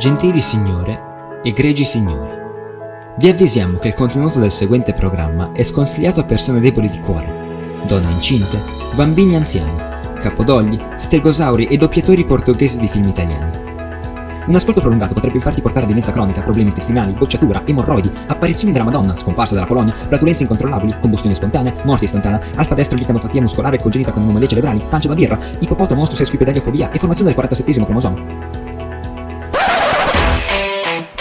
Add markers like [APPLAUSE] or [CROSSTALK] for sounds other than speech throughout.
Gentili signore, egregi signori, vi avvisiamo che il contenuto del seguente programma è sconsigliato a persone deboli di cuore, donne incinte, bambini anziani, capodogli, stegosauri e doppiatori portoghesi di film italiani. Un ascolto prolungato potrebbe infatti portare a demenza cronica, problemi intestinali, bocciatura, emorroidi, apparizioni della Madonna, scomparsa dalla Polonia, flatulenze incontrollabili, combustione spontanea, morte istantanea, alfa destro licanopatia muscolare congenita con anomalie cerebrali, pancia da birra, ipopoto mostro sesquipedaliofobia e formazione del 47 cromosoma.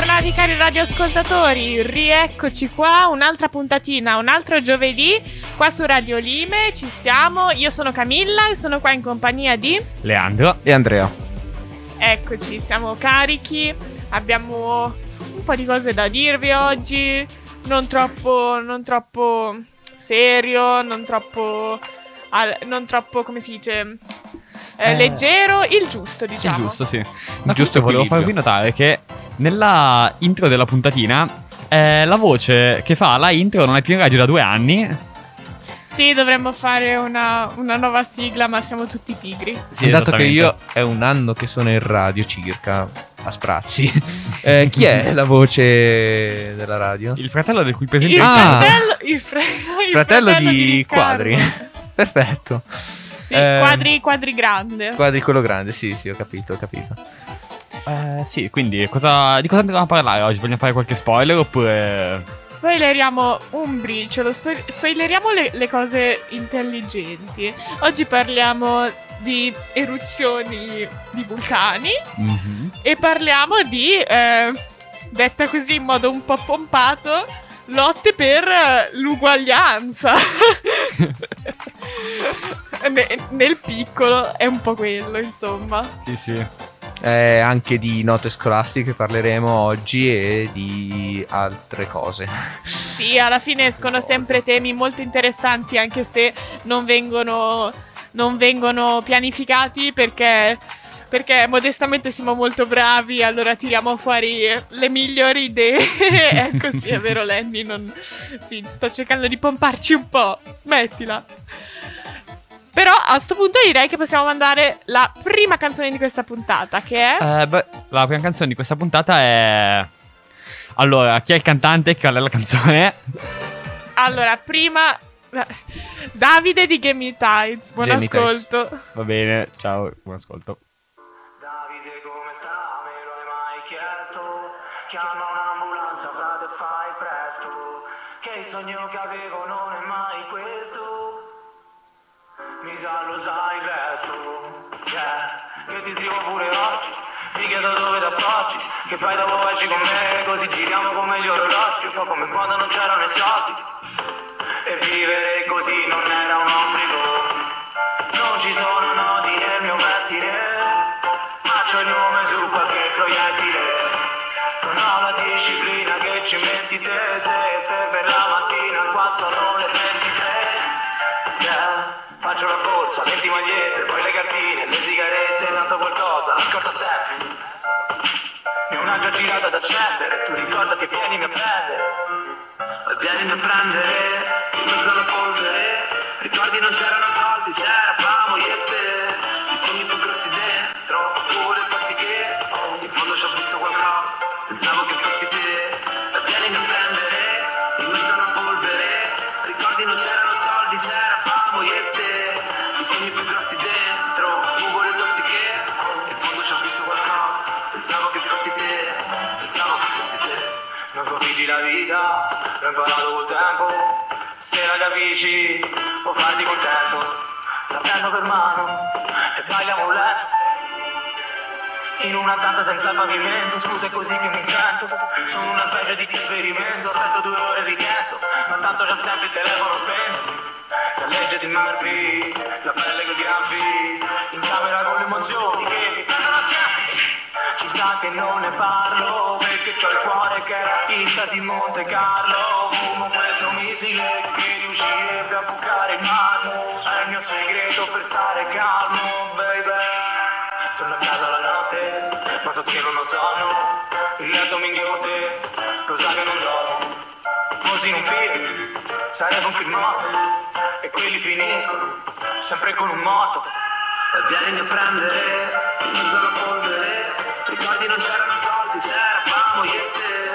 Ben ritornati cari radioascoltatori, rieccoci qua, un'altra puntatina, un altro giovedì, qua su Radio Lime, ci siamo, io sono Camilla e sono qua in compagnia di... Leandro. E Andrea. Eccoci, siamo carichi, abbiamo un po' di cose da dirvi oggi, non troppo, non troppo serio, non troppo, al- non troppo, come si dice, eh, leggero, il giusto diciamo. Il giusto, sì. Ma Giusto, volevo farvi notare che nella intro della puntatina eh, la voce che fa la intro non è più in radio da due anni. Sì, dovremmo fare una, una nuova sigla, ma siamo tutti pigri. Sì, dato che io è un anno che sono in radio circa a sprazzi. [LAUGHS] Eh, chi è la voce della radio? Il fratello del cui presente Il Ah. fratello, il fre- [LAUGHS] il Fratello di Riccardo. Quadri. [LAUGHS] Perfetto. Sì, Eh, quadri, quadri grande. Quadri quello grande, sì, sì, ho capito, ho capito. Eh, sì, quindi cosa- di cosa andremo a parlare oggi? Vogliamo fare qualche spoiler oppure... Spoileriamo un briciolo, spo- spoileriamo le, le cose intelligenti. Oggi parliamo di eruzioni di vulcani Mhm. e parliamo di, eh, detta così in modo un po' pompato, lotte per eh, l'uguaglianza. [LAUGHS] Ne- nel piccolo è un po' quello, insomma. Sì, sì. Eh, anche di note scolastiche parleremo oggi e di altre cose. Sì, alla fine escono sempre temi molto interessanti, anche se non vengono, non vengono pianificati perché, perché modestamente siamo molto bravi, allora tiriamo fuori le migliori idee. [LAUGHS] ecco sì, è vero Lenny, non... sì, sto cercando di pomparci un po', smettila. Però a sto punto direi che possiamo mandare la prima canzone di questa puntata, che è... Eh, beh, la prima canzone di questa puntata è... Allora, chi è il cantante? Qual è la canzone? Allora, prima... Davide di Game Me Tides, buon Jamie Tides. ascolto. Va bene, ciao, buon ascolto. Chiama un'ambulanza, frate, fai presto. Che il sogno che avevo non è mai questo. Mi sa lo sai presto. Yeah, che ti scrivo pure oggi. Ti chiedo dove ti appoggi Che fai dopo esci con me Così giriamo come gli orologi. Un po' come quando non c'erano i soldi tanto qualcosa, ascolta sempre. Ho una già girata da accendere, tu ricordati, vienimi a prendere. Vienimi a prendere, in mezzo polvere Ricordi non c'erano soldi, c'eravamo io vita, l'ho imparato col tempo. Se la capisci, può farti contento La prendo per mano e tagliamo un letto in una stanza senza pavimento, scusa è così che mi sento. Sono una specie di esperimento, aspetto due ore e rientro Ma tanto c'è sempre il telefono spento valigie di marchi, la pelle con i Non ne parlo, perché c'ho il cuore che è la pista di Monte Carlo. Fumo questo missile che riuscirebbe a bucare il marmo. È il mio segreto per stare calmo, baby. Torno a casa la notte, ma so che non ho sonno. Il letto minghiotto, lo sa che non dormo. Fossi in un film, sarebbe un film. E quelli finiscono, sempre con un moto. Vieni a prendere, mezzo alla polvere. C'erano soldi, c'eravamo io e te.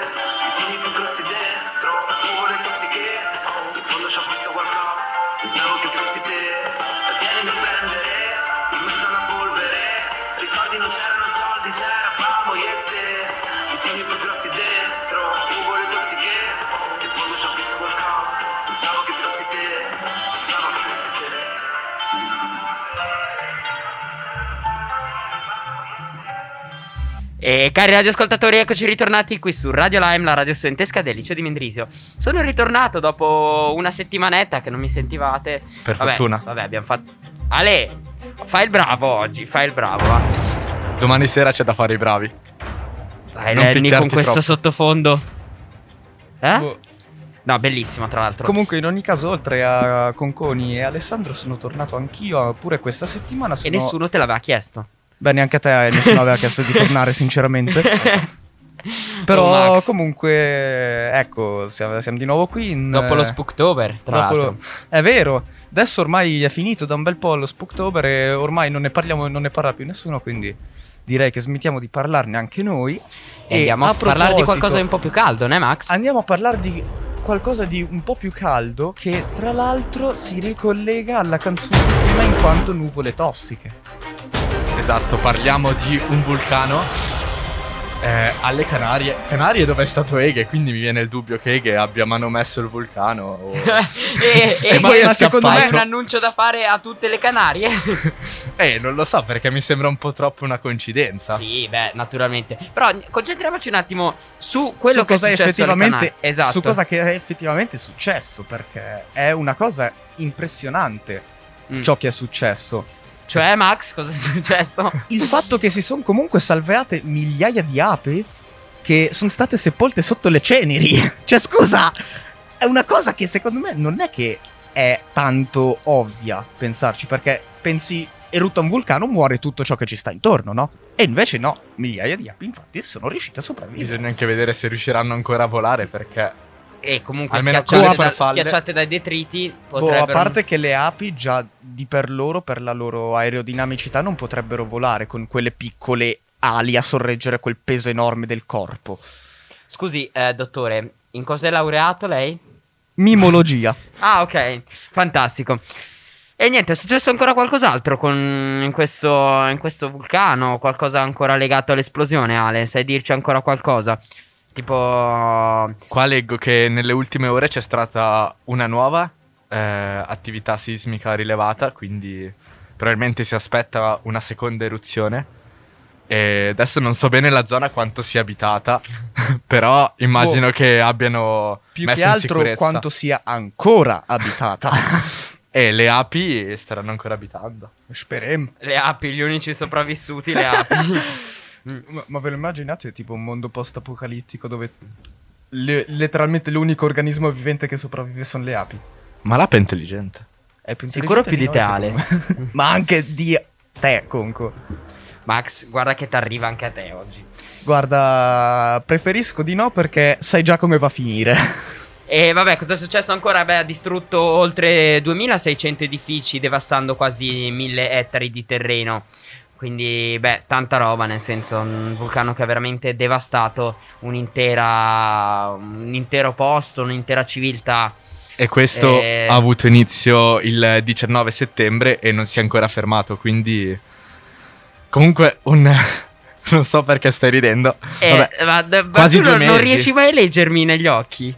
E cari radioascoltatori, eccoci ritornati qui su Radio Lime, la radio studentesca del liceo di Mendrisio. Sono ritornato dopo una settimanetta che non mi sentivate. Per Vabbè, fortuna. Vabbè, abbiamo fatto. Ale, fai il bravo oggi, fai il bravo. Va. Domani sera c'è da fare i bravi. Vai, Non Lenny, con questo troppo. sottofondo. Eh? Boh. No, bellissimo, tra l'altro. Comunque, in ogni caso, oltre a Conconi e Alessandro, sono tornato anch'io. Pure questa settimana E sono. nessuno te l'aveva chiesto. Beh, neanche a te nessuno aveva chiesto di tornare, [LAUGHS] sinceramente. Oh, Però, Max. comunque, ecco, siamo, siamo di nuovo qui. In, Dopo lo eh, Spooktober, tra l'altro. lo- È vero. Adesso ormai è finito da un bel po' lo Spooktober e ormai non ne parliamo, non ne parla più nessuno, quindi direi che smettiamo di parlarne anche noi. E andiamo a, parlare di qualcosa di un po' più caldo, né, Max? Andiamo a parlare di qualcosa di un po' più caldo che tra l'altro si ricollega alla canzone prima in quanto nuvole tossiche. Esatto, parliamo di un vulcano eh, alle Canarie. Canarie dove è stato Ege, quindi mi viene il dubbio che Ege abbia manomesso il vulcano. o- [LAUGHS] e, e E poi è secondo me è un annuncio da fare a tutte le Canarie. [LAUGHS] Eh, non lo so perché mi sembra un po' troppo una coincidenza. sì, beh, naturalmente. Però concentriamoci un attimo su quello su che è successo effettivamente. Esatto. su cosa che è effettivamente successo perché è una cosa impressionante Mm. ciò che è successo. Cioè, Max, cosa è successo? Il fatto che si sono comunque salvate migliaia di api che sono state sepolte sotto le ceneri. [LAUGHS] cioè, scusa, è una cosa che secondo me non è che è tanto ovvia pensarci, perché pensi erutta un vulcano, muore tutto ciò che ci sta intorno, no? E invece no, migliaia di api infatti sono riuscite a sopravvivere. Bisogna anche vedere se riusciranno ancora a volare perché E comunque Almeno schiacciate, da- schiacciate dai detriti Boh, potrebbero... a parte che le api già di per loro, per la loro aerodinamicità, non potrebbero volare con quelle piccole ali a sorreggere quel peso enorme del corpo. Scusi, eh, dottore, in cosa è laureato lei? Mimologia. [LAUGHS] Ah, ok, fantastico. E niente, è successo ancora qualcos'altro con, in, questo, in questo vulcano? Qualcosa ancora legato all'esplosione, Ale? Sai dirci ancora qualcosa? Tipo... qua leggo che nelle ultime ore c'è stata una nuova eh, attività sismica rilevata, quindi probabilmente si aspetta una seconda eruzione. E adesso non so bene la zona quanto sia abitata, [LAUGHS] però immagino Boh. che abbiano Più messo che in altro sicurezza. quanto sia ancora abitata. [LAUGHS] E le api staranno ancora abitando. Speriamo. Le api, gli unici sopravvissuti, le api. [LAUGHS] Ma, ma ve lo immaginate tipo un mondo post-apocalittico dove le- letteralmente l'unico organismo vivente che sopravvive sono le api? Ma l'ape è intelligente. È più Sicuro più di te, me. [LAUGHS] ma anche di te, comunque. Max, guarda che ti arriva anche a te oggi. Guarda, preferisco di no perché sai già come va a finire. E vabbè, cosa è successo ancora? Beh, ha distrutto oltre 2600 edifici, devastando quasi 1000 ettari di terreno. Quindi, beh, tanta roba, nel senso, un vulcano che ha veramente devastato un'intera, un intero posto, un'intera civiltà. E questo Eh. ha avuto inizio il 19 settembre e non si è ancora fermato, quindi... Comunque, un... [LAUGHS] non so perché stai ridendo. E, Vabbè, ma, ma quasi tu non, non riesci mai a leggermi negli occhi?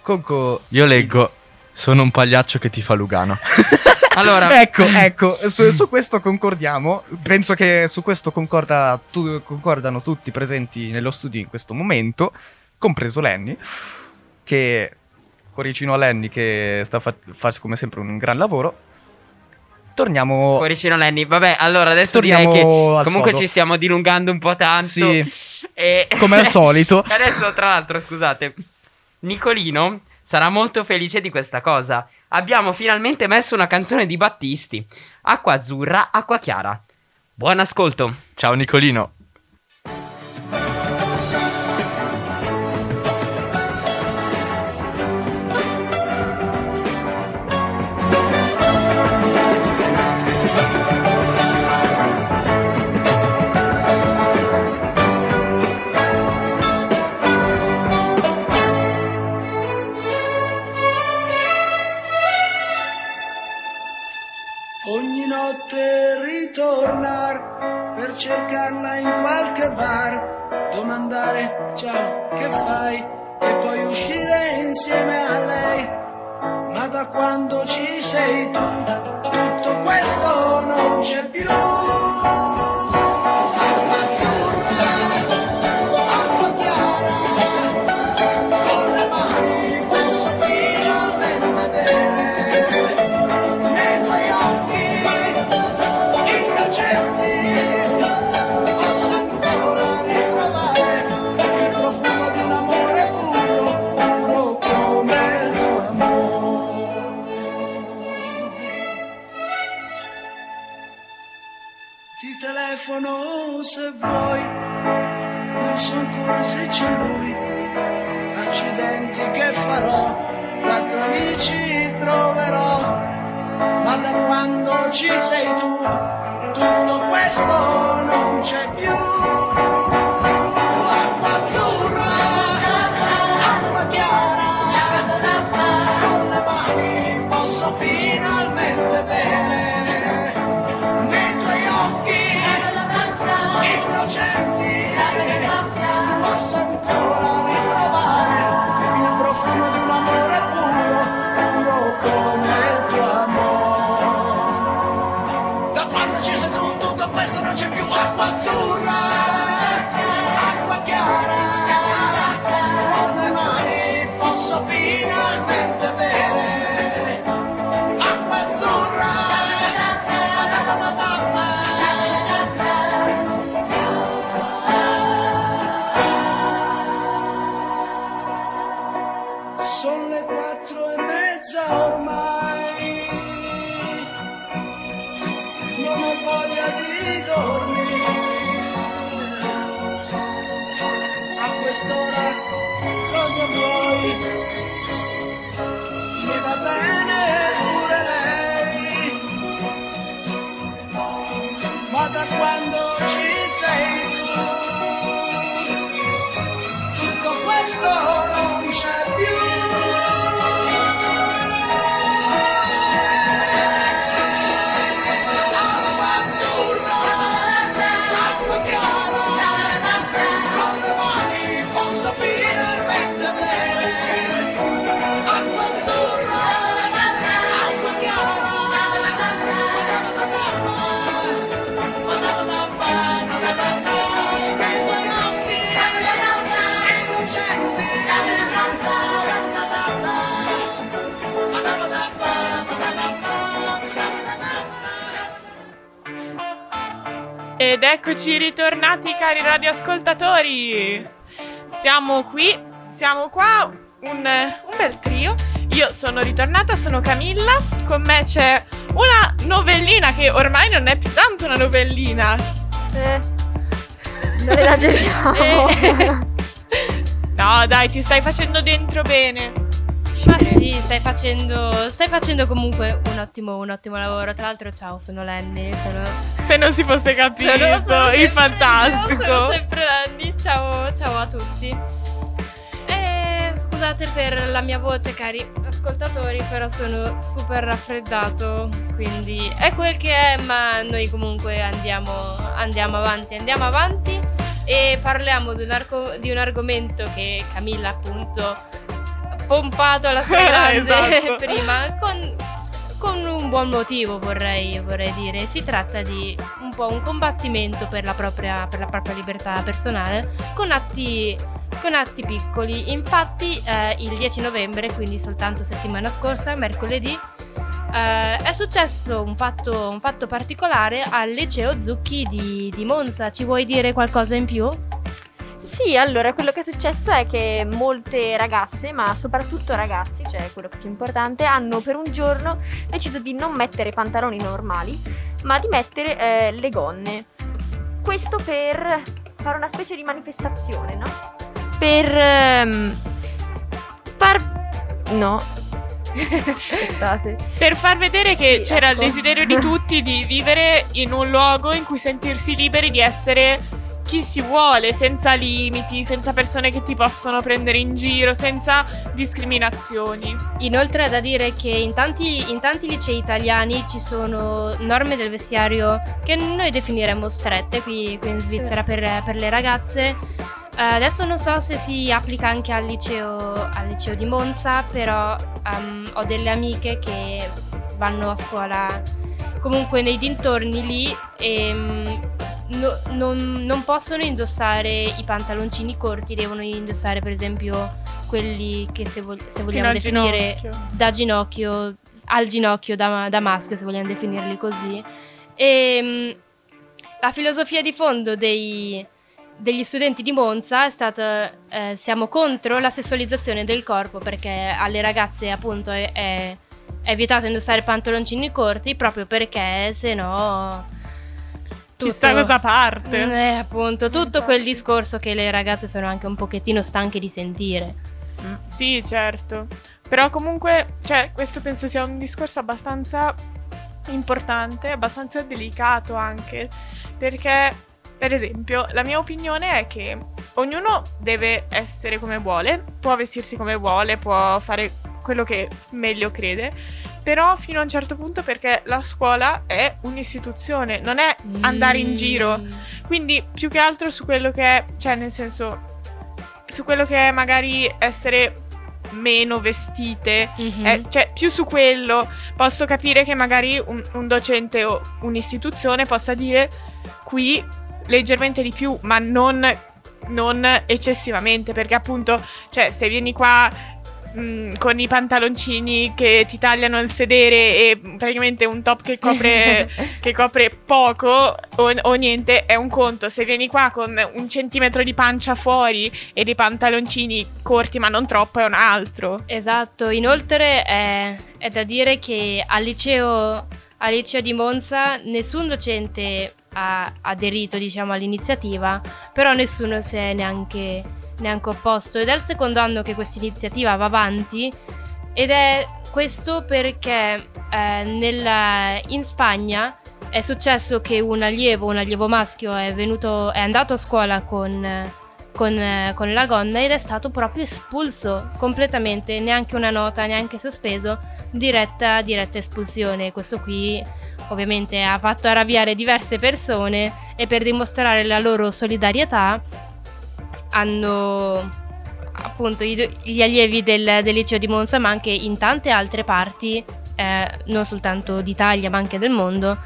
Comunque, io leggo, sono un pagliaccio che ti fa Lugano. [LAUGHS] Allora, [LAUGHS] ecco, [LAUGHS] ecco, su, su questo concordiamo. Penso che su questo concorda tu- concordano tutti presenti nello studio in questo momento, compreso Lenny, che cuoricino a Lenny che sta fa, fa come sempre un gran lavoro. Torniamo... Cuoricino Lenny. Vabbè, allora adesso Torniamo direi che comunque ci stiamo dilungando un po' tanto. Sì. [LAUGHS] E... Come al solito. Adesso, tra l'altro, scusate, Nicolino sarà molto felice di questa cosa. Abbiamo finalmente messo una canzone di Battisti. Acqua azzurra, acqua chiara. Buon ascolto. Ciao Nicolino. Da quando ci sei tu, tutto questo non c'è più. Acqua azzurra, acqua chiara, con le mani posso finalmente bere nei tuoi occhi innocenti. Posso ma da Ed eccoci ritornati cari radioascoltatori. Siamo qui, siamo qua, un, un bel trio. Io sono ritornata, sono Camilla, con me c'è una novellina che ormai non è più tanto una novellina. Eh, non [LAUGHS] esageriamo. Eh. [LAUGHS] No, dai, ti stai facendo dentro bene. Ma sì, stai facendo, stai facendo comunque un ottimo, un ottimo lavoro. Tra l'altro, ciao, sono Lenny. Sono, Se non si fosse capito, sono, sono il fantastico. [LAUGHS] Sono sempre Lenny. Ciao, ciao a tutti. Eh, scusate per la mia voce, cari ascoltatori, però sono super raffreddato. Quindi è quel che è, ma noi comunque andiamo, andiamo avanti, andiamo avanti. E parliamo di un, arco- di un argomento che Camilla appunto pompato alla sua [LAUGHS] grande Esatto. [LAUGHS] prima con, con un buon motivo vorrei, vorrei dire. Si tratta di un po' un combattimento per la propria, per la propria libertà personale con atti con atti piccoli. Infatti eh, il 10 novembre, quindi soltanto settimana scorsa, mercoledì, eh, è successo un fatto, un fatto particolare al liceo Zucchi di, di Monza. Ci vuoi dire qualcosa in più? Sì, allora quello che è successo è che molte ragazze, ma soprattutto ragazzi, cioè quello più importante, hanno per un giorno deciso di non mettere pantaloni normali, ma di mettere eh, le gonne. Questo per fare una specie di manifestazione, no? Per ehm, far... no. [LAUGHS] Per far vedere che Sì, c'era ecco. il desiderio di tutti di vivere in un luogo in cui sentirsi liberi di essere chi si vuole, senza limiti, senza persone che ti possono prendere in giro, senza discriminazioni. Inoltre è da dire che in tanti, in tanti licei italiani ci sono norme del vestiario che noi definiremmo strette qui, qui in Svizzera per, per le ragazze. Eh, adesso non so se si applica anche al liceo, al liceo di Monza, però ehm, ho delle amiche che vanno a scuola comunque nei dintorni lì e mm, no- non, non possono indossare i pantaloncini corti, devono indossare per esempio quelli che se, vog- se vogliamo definire ginocchio. da ginocchio al ginocchio da, da maschio, se vogliamo definirli così. E mm, la filosofia di fondo dei- degli studenti di Monza è stata eh, siamo contro la sessualizzazione del corpo perché alle ragazze appunto è, è- è vietato indossare pantaloncini corti proprio perché se no Chissà cosa parte. Mm, eh, appunto tutto quel discorso che le ragazze sono anche un pochettino stanche di sentire. Sì, certo. Però comunque, cioè, questo penso sia un discorso abbastanza importante, abbastanza delicato anche, perché, per esempio, la mia opinione è che ognuno deve essere come vuole, può vestirsi come vuole, può fare quello che meglio crede, però fino a un certo punto perché la scuola è un'istituzione, non è andare in giro. Quindi più che altro su quello che è, cioè nel senso, su quello che è magari essere meno vestite, Mhm. eh, cioè più su quello posso capire che magari un, un docente o un'istituzione possa dire qui leggermente di più, ma non, non eccessivamente, perché appunto, cioè se vieni qua mh, con i pantaloncini che ti tagliano il sedere e praticamente un top che copre [LAUGHS] che copre poco o, o niente è un conto. Se vieni qua con un centimetro di pancia fuori e dei pantaloncini corti ma non troppo è un altro. Esatto, inoltre è, è da dire che al liceo, al liceo di Monza nessun docente ha aderito diciamo, all'iniziativa, però nessuno si è neanche, neanche opposto ed è il secondo anno che questa iniziativa va avanti ed è questo perché eh, nella- in Spagna è successo che un allievo, un allievo maschio è, venuto, è andato a scuola con, con, con la gonna ed è stato proprio espulso completamente, neanche una nota, neanche sospeso, diretta, diretta espulsione. Questo qui ovviamente ha fatto arrabbiare diverse persone e per dimostrare la loro solidarietà hanno appunto gli allievi del, del liceo di Monza, ma anche in tante altre parti, eh, non soltanto d'Italia ma anche del mondo,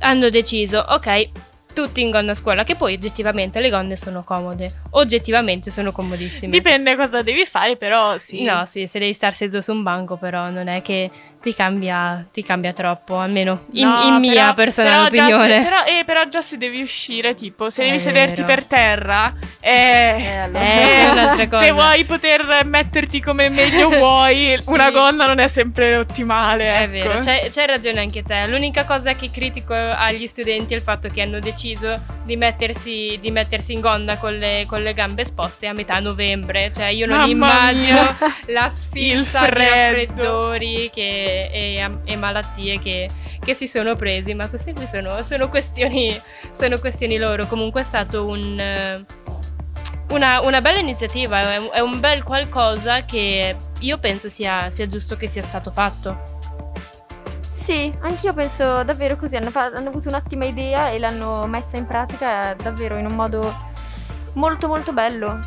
hanno deciso, ok, tutti in gonna a scuola, che poi oggettivamente le gonne sono comode, oggettivamente sono comodissime. Dipende cosa devi fare, però sì. No, sì, se devi star seduto su un banco, però non è che ti cambia, ti cambia troppo, almeno in, No, in mia però- personale però già opinione. se- però, eh, però già se devi uscire, tipo, se È devi sederti vero. per terra, eh, allora. Eh, un'altra cosa. se vuoi poter metterti come meglio [LAUGHS] vuoi, Sì. una gonna non è sempre ottimale. È ecco. vero, c'hai, c'hai ragione anche te. L'unica cosa che critico agli studenti è il fatto che hanno deciso di mettersi, di mettersi in gonna con le, con le gambe esposte a metà novembre. Cioè, io non Mamma immagino mia. la Il sfilza di freddo. raffreddori che- e, e malattie che, che si sono presi. Ma queste qui sono, sono questioni, sono questioni loro. Comunque è stato un. eh, Una, una bella iniziativa, è un, bel qualcosa che io penso sia, sia giusto che sia stato fatto. Sì, anch'io penso davvero così, hanno, hanno avuto un'ottima idea e l'hanno messa in pratica davvero in un modo molto molto bello.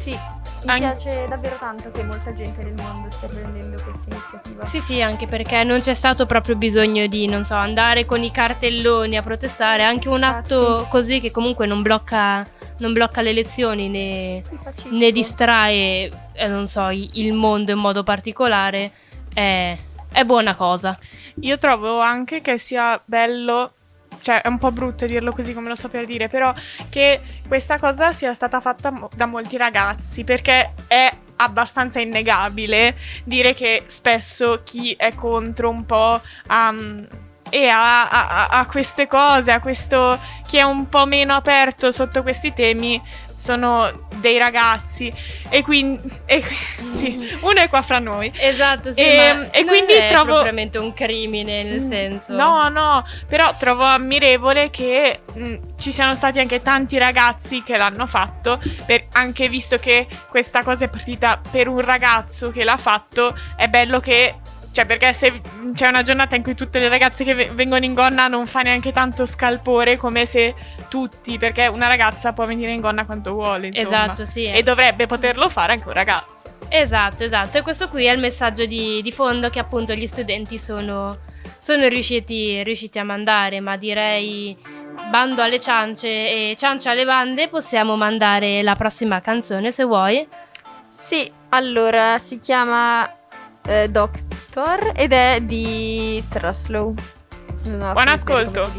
Sì. Mi An- piace davvero tanto che molta gente nel mondo stia prendendo questa iniziativa. Sì, sì, anche perché non c'è stato proprio bisogno di, non so, andare con i cartelloni a protestare. Anche un atto così che comunque non blocca, non blocca le elezioni né, Sì, ne distrae, eh, non so, il mondo in modo particolare, è, è buona cosa. Io trovo anche che sia bello, cioè è un po' brutto dirlo così come lo so per dire, però che questa cosa sia stata fatta mo- da molti ragazzi, perché è abbastanza innegabile dire che spesso chi è contro un po' um, e a, a- a- queste cose, a questo chi è un po' meno aperto sotto questi temi sono dei ragazzi. E quindi e- [LAUGHS] sì, uno è qua fra noi. Esatto, sì, E- ma e non quindi è trovo- propriamente un crimine, nel Mm, senso... No, no, però trovo ammirevole che mh, ci siano stati anche tanti ragazzi che l'hanno fatto, per- anche visto che questa cosa è partita per un ragazzo che l'ha fatto, è bello che... Cioè, perché se c'è una giornata in cui tutte le ragazze che ve- vengono in gonna non fa neanche tanto scalpore come se tutti, perché una ragazza può venire in gonna quanto vuole, insomma. Esatto, sì. E dovrebbe poterlo fare anche un ragazzo. Esatto, esatto. E questo qui è il messaggio di, di fondo che appunto gli studenti sono, sono riusciti, riusciti a mandare, ma direi bando alle ciance e ciance alle bande, possiamo mandare la prossima canzone se vuoi. Sì, allora si chiama eh, Doctor ed è di Truslow. Ho Buon ascolto.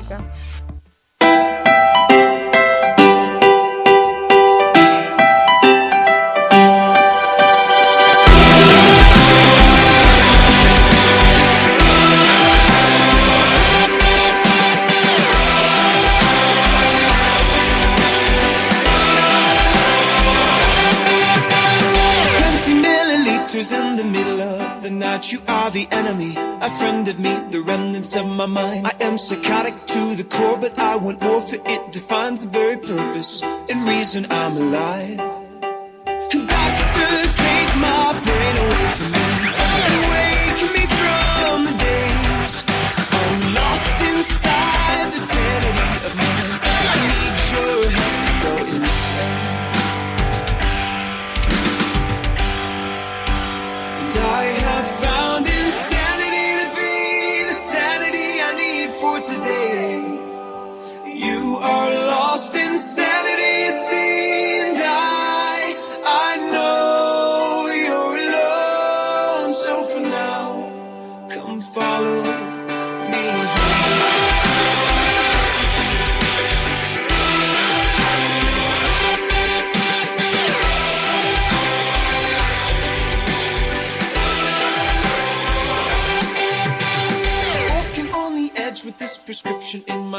in the middle You are the enemy, a friend of me, the remnants of my mind. I am psychotic to the core, but I want more for it defines the very purpose and reason I'm alive.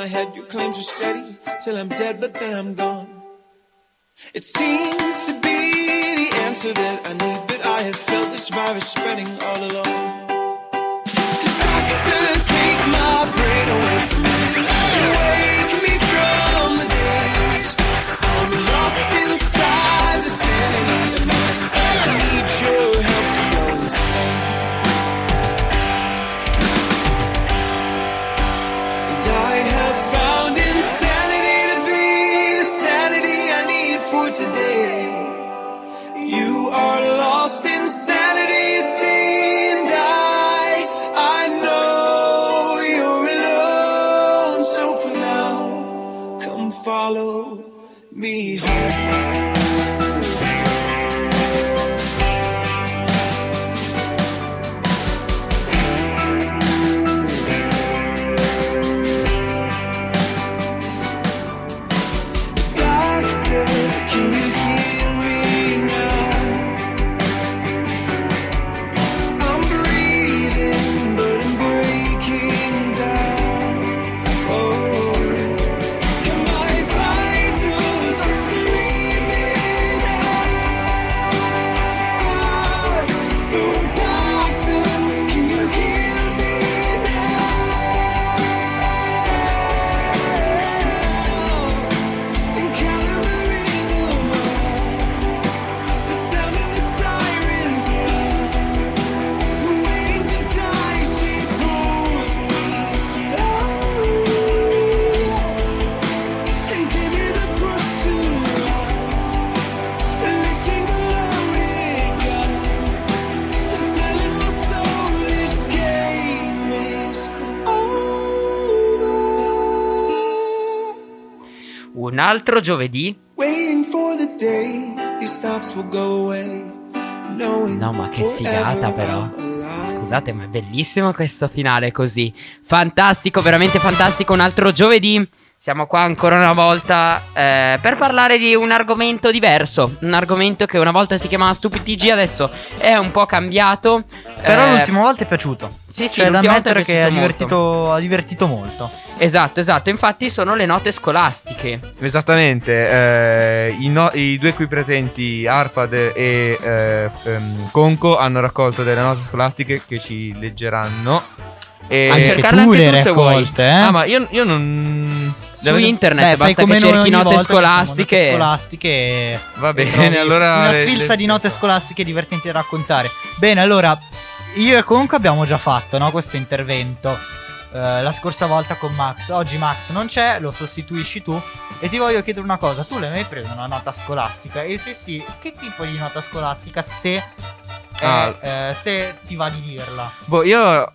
My head. Your claims are steady till I'm dead, but then I'm gone. It seems to be the answer that I need, but I have felt this virus spreading all along. Doctor, take my brain away from away. knowing No, ma che figata però. Scusate, ma è bellissimo questo finale così. Fantastico, veramente fantastico. Un altro giovedì. Siamo qua ancora una volta eh, per parlare di un argomento diverso. Un argomento che una volta si chiamava Stupid TG, adesso è un po' cambiato. Però Eh, l'ultima volta è piaciuto. Sì, sì, da l'ultima volta è che ha piaciuto divertito, ha divertito molto. Esatto, esatto. Infatti sono le note scolastiche. Esattamente, eh, i, no- i due qui presenti, Arpad e eh, ehm, Conco, hanno raccolto delle note scolastiche che ci leggeranno. E... Anche cercarle tu anche le tu se vuoi. raccolte, eh? Ah, ma io, io non... Su internet Beh, fai basta come che cerchi note volta scolastiche. Note scolastiche. [LAUGHS] Va bene, allora... Una le- sfilza le- di note scolastiche divertenti da raccontare. Bene, allora, io e comunque abbiamo già fatto no, questo intervento. eh, la scorsa volta con Max. Oggi Max non c'è, lo sostituisci tu. E ti voglio chiedere una cosa: tu l'hai mai preso una nota scolastica? E se sì, che tipo di nota scolastica? Se, Ah. eh, se ti va di dirla. Boh, io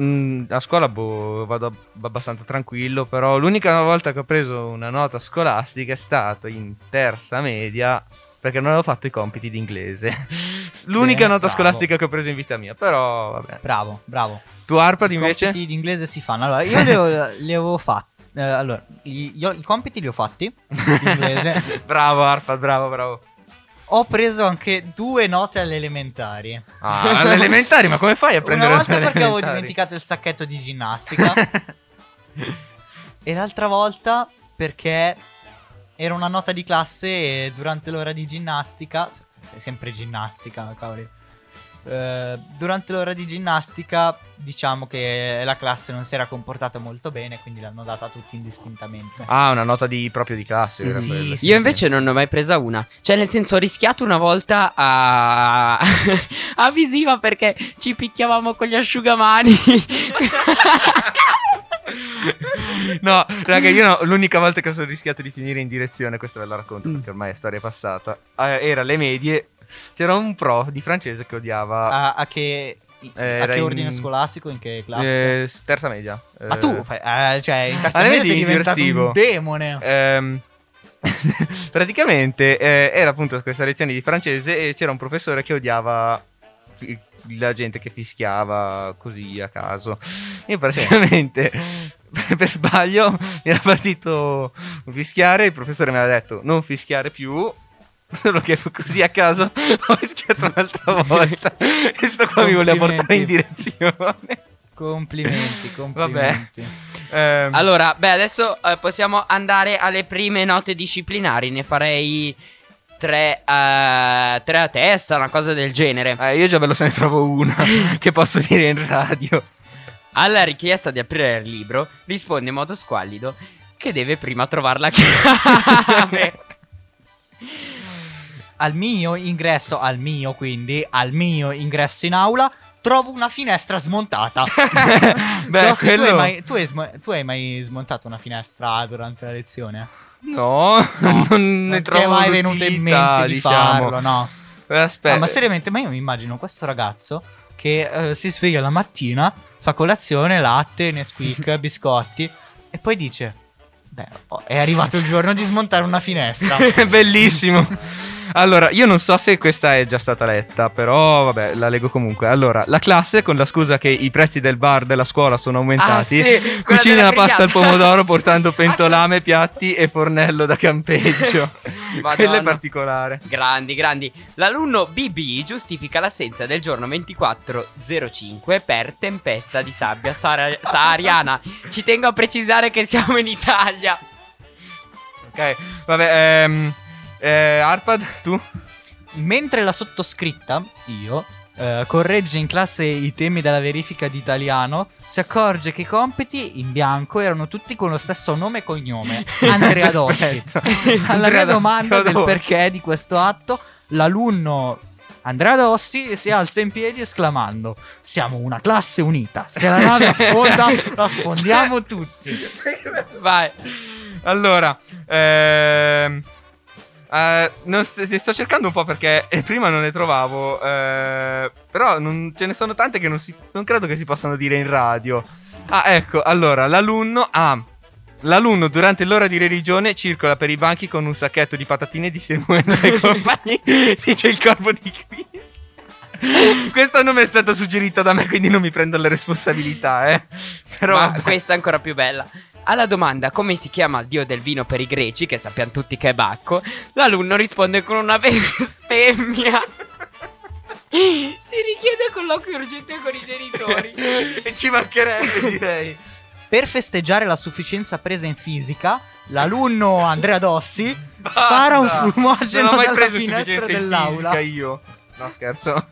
mm, a scuola boh, vado ab- abbastanza tranquillo, però l'unica volta che ho preso una nota scolastica è stata in terza media perché non avevo fatto i compiti di inglese. [LAUGHS] L'unica Bene, nota bravo. scolastica che ho preso in vita mia, però vabbè. Bravo, bravo. Tu Arpad I invece? compiti di inglese si fanno. Allora, io li, ho- li avevo fatti. eh, allora, i, io- i compiti li ho fatti di inglese. [LAUGHS] bravo Arpad, bravo, bravo. Ho preso anche due note alle elementari. Ah, alle elementari, ma come fai a prendere Una volta perché avevo dimenticato il sacchetto di ginnastica. [LAUGHS] e l'altra volta perché era una nota di classe e durante l'ora di ginnastica. Sempre ginnastica, cavoli. Eh, durante l'ora di ginnastica, diciamo che la classe non si era comportata molto bene, quindi l'hanno data a tutti indistintamente. Ah, una nota di proprio di classe. Sì, sì. Io invece non ne ho mai presa una. Cioè, nel senso, ho rischiato una volta a. [LAUGHS] a visiva perché ci picchiavamo con gli asciugamani. [LAUGHS] No, raga, io no, l'unica volta che sono rischiato di finire in direzione, questa ve la racconto Mm. perché ormai è storia passata. eh, era alle medie, c'era un prof di francese che odiava A, a che, a Era che in- ordine scolastico? In che classe? eh, terza media. Ma Eh, tu, fai, eh, cioè, in terza alle media sei diventato divertivo. un demone. Ehm, [LAUGHS] praticamente eh, era appunto questa lezione di francese e c'era un professore che odiava fi- la gente che fischiava così a caso. Io praticamente [LAUGHS] per sbaglio mi era partito un fischiare, il professore mi aveva detto non fischiare più. [LAUGHS] Solo che così a caso [LAUGHS] ho fischiato un'altra volta [LAUGHS] e sto qua mi voleva portare in direzione. Complimenti, complimenti. Ehm, allora, beh, adesso eh, possiamo andare alle prime note disciplinari. Ne farei tre, eh, tre a testa, una cosa del genere. eh, io già ve lo se ne trovo una che posso dire in radio. Alla richiesta di aprire il libro, risponde in modo squallido che deve prima trovare la chiave. Al mio ingresso, al mio quindi, al mio ingresso in aula, trovo una finestra smontata. [LAUGHS] Beh, Rossi, tu, hai quello- mai, tu hai smo- tu hai mai smontato una finestra durante la lezione? No, [LAUGHS] non ne Non ti trovo è mai venuto in mente di diciamo. farlo, no? Eh, Aspetta. No, ma seriamente, ma io mi immagino questo ragazzo che eh, si sveglia la mattina, fa colazione, latte, Nesquik, [LAUGHS] biscotti e poi dice: Beh, oh, è arrivato il giorno di smontare una finestra. Bellissimo. Allora, io non so se questa è già stata letta, però vabbè, la leggo comunque. Allora, la classe, con la scusa che i prezzi del bar della scuola sono aumentati, Ah, sì, cucina la pasta al pomodoro portando [LAUGHS] pentolame, piatti e fornello da campeggio. [LAUGHS] [LAUGHS] Quello è particolare. Grandi, grandi. L'alunno BB giustifica l'assenza del giorno 2405 per tempesta di sabbia sahara- sahariana. Ci tengo a precisare che siamo in Italia. Ok, vabbè, ehm, eh, Arpad, tu? Mentre la sottoscritta, io, eh, corregge in classe i temi della verifica di italiano, si accorge che i compiti in bianco erano tutti con lo stesso nome e cognome, [LAUGHS] Andrea Dossi. [LAUGHS] Alla mia domanda del perché di questo atto, l'alunno Andrea Dossi si alza in piedi esclamando: Siamo una classe unita. Se la nave affonda, la [LAUGHS] affondiamo tutti. Vai. Allora, ehm, eh, non st- sto cercando un po' perché eh, prima non ne trovavo, eh, però non- ce ne sono tante che non, si- non credo che si possano dire in radio. Ah, ecco, allora, l'alunno... Ah, L'alunno durante l'ora di religione circola per i banchi con un sacchetto di patatine distribuendo ai [LAUGHS] compagni. Dice il corpo di Cristo. Questo nome è stato suggerito da me, quindi non mi prendo le responsabilità, eh. Però Ma vabbè. questa è ancora più bella. Alla domanda come si chiama il dio del vino per i greci, che sappiamo tutti che è Bacco, l'alunno risponde con una [LAUGHS] bestemmia. si richiede colloquio urgente con i genitori. [LAUGHS] E ci mancherebbe, direi. Per festeggiare la sufficienza presa in fisica, l'alunno Andrea Dossi spara un Basta. fumogeno Non ho mai dalla preso finestra dell'aula. fisica io. No, scherzo.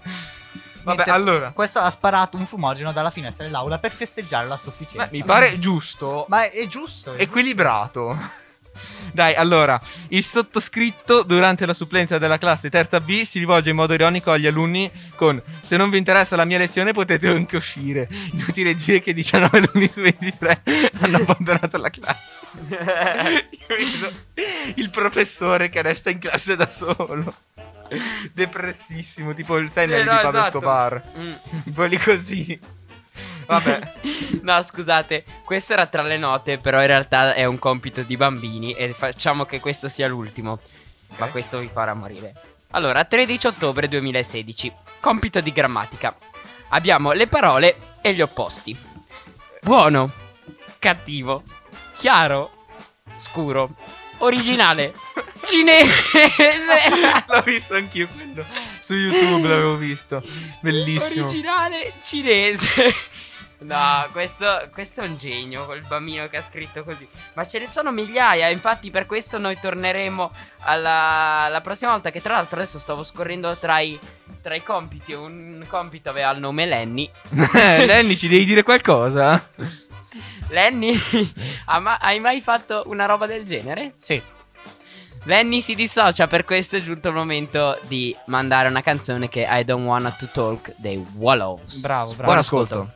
Vabbè, Niente, allora. Questo ha sparato un fumogeno dalla finestra dell'aula per festeggiare la sufficienza. Beh, mi pare giusto. Ma è, è giusto. è equilibrato. [LAUGHS] Dai, allora, il sottoscritto durante la supplenza della classe terza B si rivolge in modo ironico agli alunni con Se non vi interessa la mia lezione potete anche uscire. Inutile dire che 19 alunni su 23 [LAUGHS] hanno abbandonato la classe. [LAUGHS] Io vedo il professore che resta in classe da solo. [LAUGHS] Depressissimo, tipo il sai Sì, no, di Pablo esatto. Escobar. Mm. [LAUGHS] Lì così. Vabbè. [LAUGHS] No, scusate, questo era tra le note, però in realtà è un compito di bambini e facciamo che questo sia l'ultimo. Ma questo vi farà morire. Allora, 13 ottobre 2016. Compito di grammatica. Abbiamo le parole e gli opposti. Buono, cattivo, chiaro, scuro, originale, [LAUGHS] cinese. L'ho visto anch'io quello. Su YouTube l'avevo visto. Bellissimo. Originale cinese. No, questo, questo è un genio, quel bambino che ha scritto così. Ma ce ne sono migliaia, infatti per questo noi torneremo alla, la prossima volta, che tra l'altro adesso stavo scorrendo tra i, tra i compiti. Un compito aveva il nome Lenny. [LAUGHS] Lenny, ci devi dire qualcosa? Lenny, [LAUGHS] ma- hai mai fatto una roba del genere? Sì. Lenny si dissocia, per questo è giunto il momento di mandare una canzone che è I Don't Wanna to Talk dei Wallows. Bravo, bravo. Buon ascolto.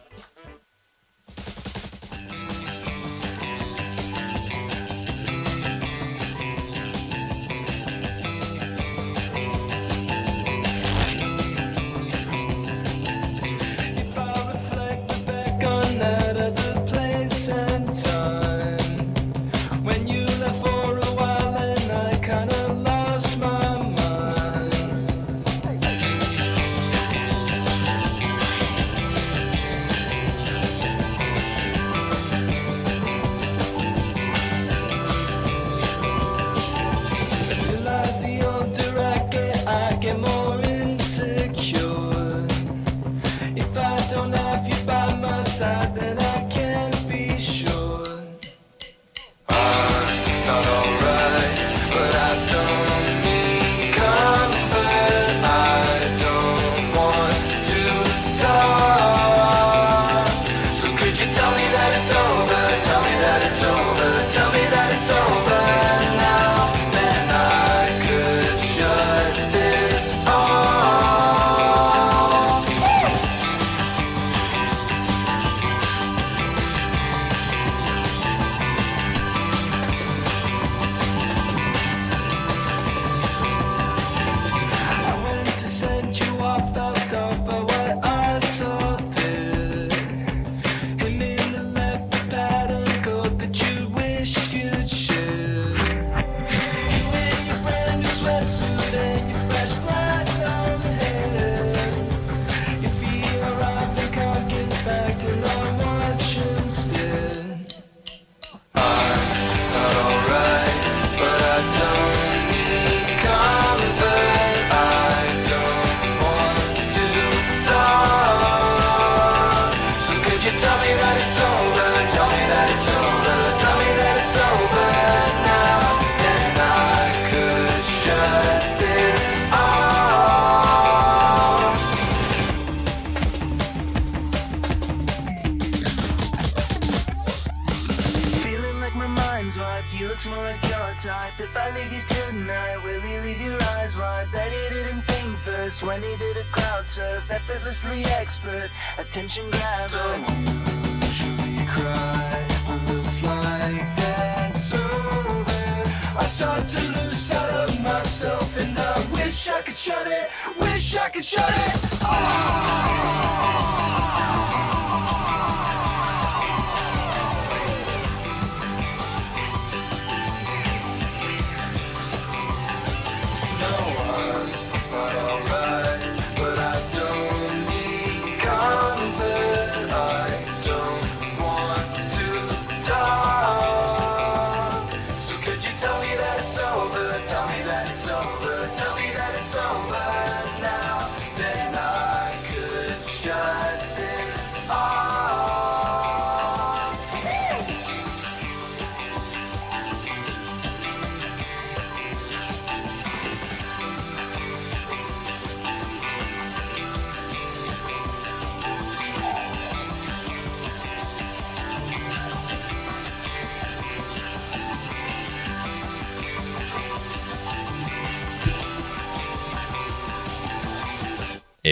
Expert, attention grabber. Don't usually cry, but looks like that's over. I start to lose sight of myself, and I wish I could shut it, wish I could shut it off.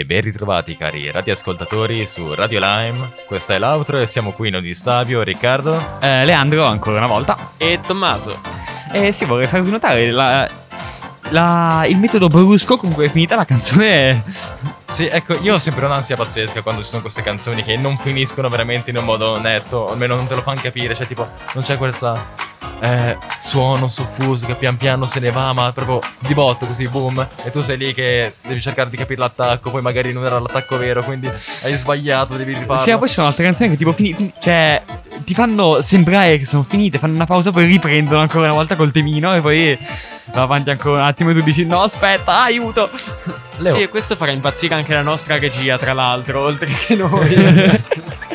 E ben ritrovati cari radioascoltatori su Radio Lime. Questo è l'outro e siamo qui in di Stabio, Riccardo. Eh, Leandro ancora una volta. E Tommaso. Eh sì, vorrei farvi notare la, la- il metodo brusco con cui è finita la canzone. Sì, ecco, io ho sempre un'ansia pazzesca quando ci sono queste canzoni che non finiscono veramente in un modo netto, o almeno non te lo fanno capire, cioè tipo non c'è questo suono soffuso che pian piano se ne va, ma proprio di botto così, boom, e tu sei lì che devi cercare di capire l'attacco, poi magari non era l'attacco vero, quindi hai sbagliato, devi rifarlo. Sì, ma poi ci sono altre canzoni che tipo fini- fin- cioè ti fanno sembrare che sono finite, fanno una pausa, poi riprendono ancora una volta col temino e poi va avanti ancora un attimo e tu dici no aspetta, aiuto. Leo. Sì, e questo farà impazzire anche la nostra regia, tra l'altro, oltre che noi. [LAUGHS]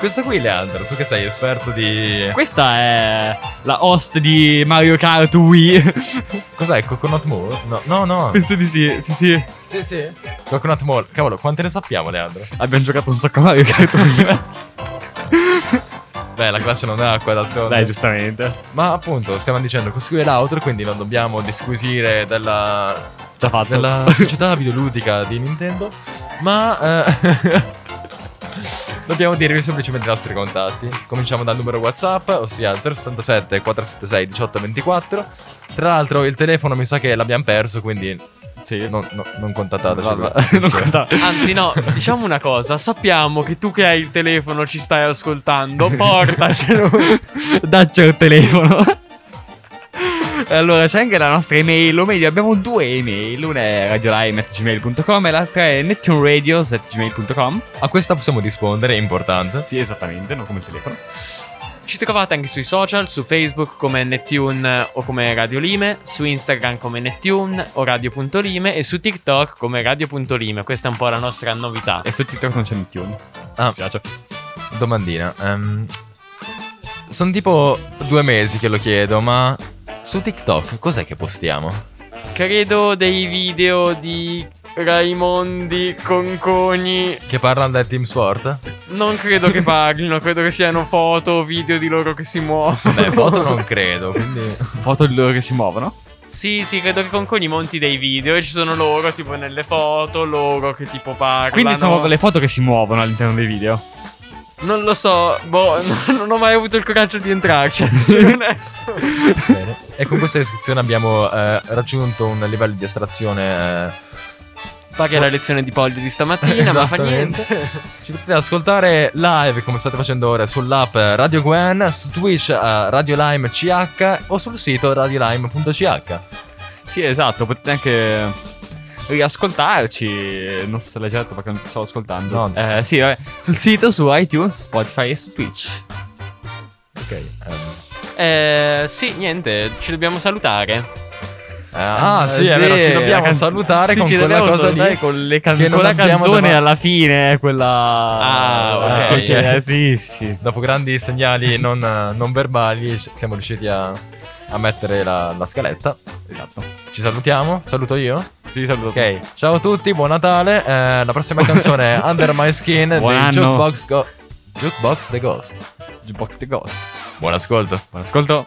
Questo qui, Leandro, tu che sei esperto di... Questa è la host di Mario Kart Wii. [LAUGHS] Cos'è, Coconut Mall? No, no, no. Penso di sì, sì sì. Sì, sì. Coconut Mall. Cavolo, quante ne sappiamo, Leandro? Abbiamo giocato un sacco a Mario Kart Wii. [LAUGHS] Beh, la classe non è acqua d'altronde. Dai, giustamente. Ma appunto, stiamo dicendo, questo qui è l'outro, quindi non dobbiamo disquisire della, Già fatto. della società videoludica di Nintendo, ma eh, [LAUGHS] dobbiamo dirvi semplicemente i nostri contatti. Cominciamo dal numero WhatsApp, ossia 077 476 1824. Tra l'altro il telefono mi sa che l'abbiamo perso, quindi Sì. non, no- non contattateci. Vabbè, [LAUGHS] non conta- [LAUGHS] Anzi, no, diciamo una cosa. Sappiamo che tu che hai il telefono ci stai ascoltando. Portacelo. [LAUGHS] Dacci il telefono. E allora c'è anche la nostra email, o meglio abbiamo due email, una è radiolime.gmail.com e l'altra è nettuneradio.gmail.com A questa possiamo rispondere, è importante. Sì, esattamente, non come il telefono. Ci trovate anche sui social, su Facebook come Nettune o come Radio Lime, su Instagram come Nettune o Radio.lime e su TikTok come Radio.lime. Questa è un po' la nostra novità. E su TikTok non c'è Nettune. Ah, Mi piace. Domandina. sono tipo due mesi che lo chiedo, ma su TikTok cos'è che postiamo? Credo dei video di Raimondi Conconi. Che parlano del team sport? Non credo che parlino, credo che siano foto o video di loro che si muovono. Beh, foto non credo, quindi... Foto di loro che si muovono. Sì, sì, credo che Conconi monti dei video e ci sono loro tipo nelle foto, loro che tipo parlano. Quindi sono le foto che si muovono all'interno dei video. Non lo so, boh, [LAUGHS] non, ho mai avuto il coraggio di entrarci, ad [LAUGHS] essere onesto. Bene. E con questa descrizione abbiamo eh, raggiunto un livello di astrazione... Eh, Paghi la lezione di polio di stamattina, ma fa niente. Ci potete ascoltare live come state facendo ora sull'app Radio Gwen, su Twitch a Radio Lime CH o sul sito radiolime.ch. Sì, esatto, potete anche riascoltarci. Non so se l'hai già detto perché non ti stavo ascoltando. No. Eh, sì, vabbè, sul sito, su iTunes, Spotify e su Twitch. Ok. ehm, Eh, sì, niente, ci dobbiamo salutare. ah, Eh, sì, è vero, ci dobbiamo la canz- salutare sì, con quella cosa lì. Con, le can- che con la canzone davanti. alla fine, quella. Ah, ok. Eh, che- sì, sì. Dopo grandi segnali non, non verbali siamo riusciti a, a mettere la, la scaletta. Esatto. Ci salutiamo? Saluto io? Ti saluto. Ok, ciao a tutti, buon Natale. Eh, la prossima canzone è [LAUGHS] Under My Skin Buon dei anno. Jukebox, Go- Jukebox The Ghost. Jukebox The Ghost. Buon ascolto. Buon ascolto.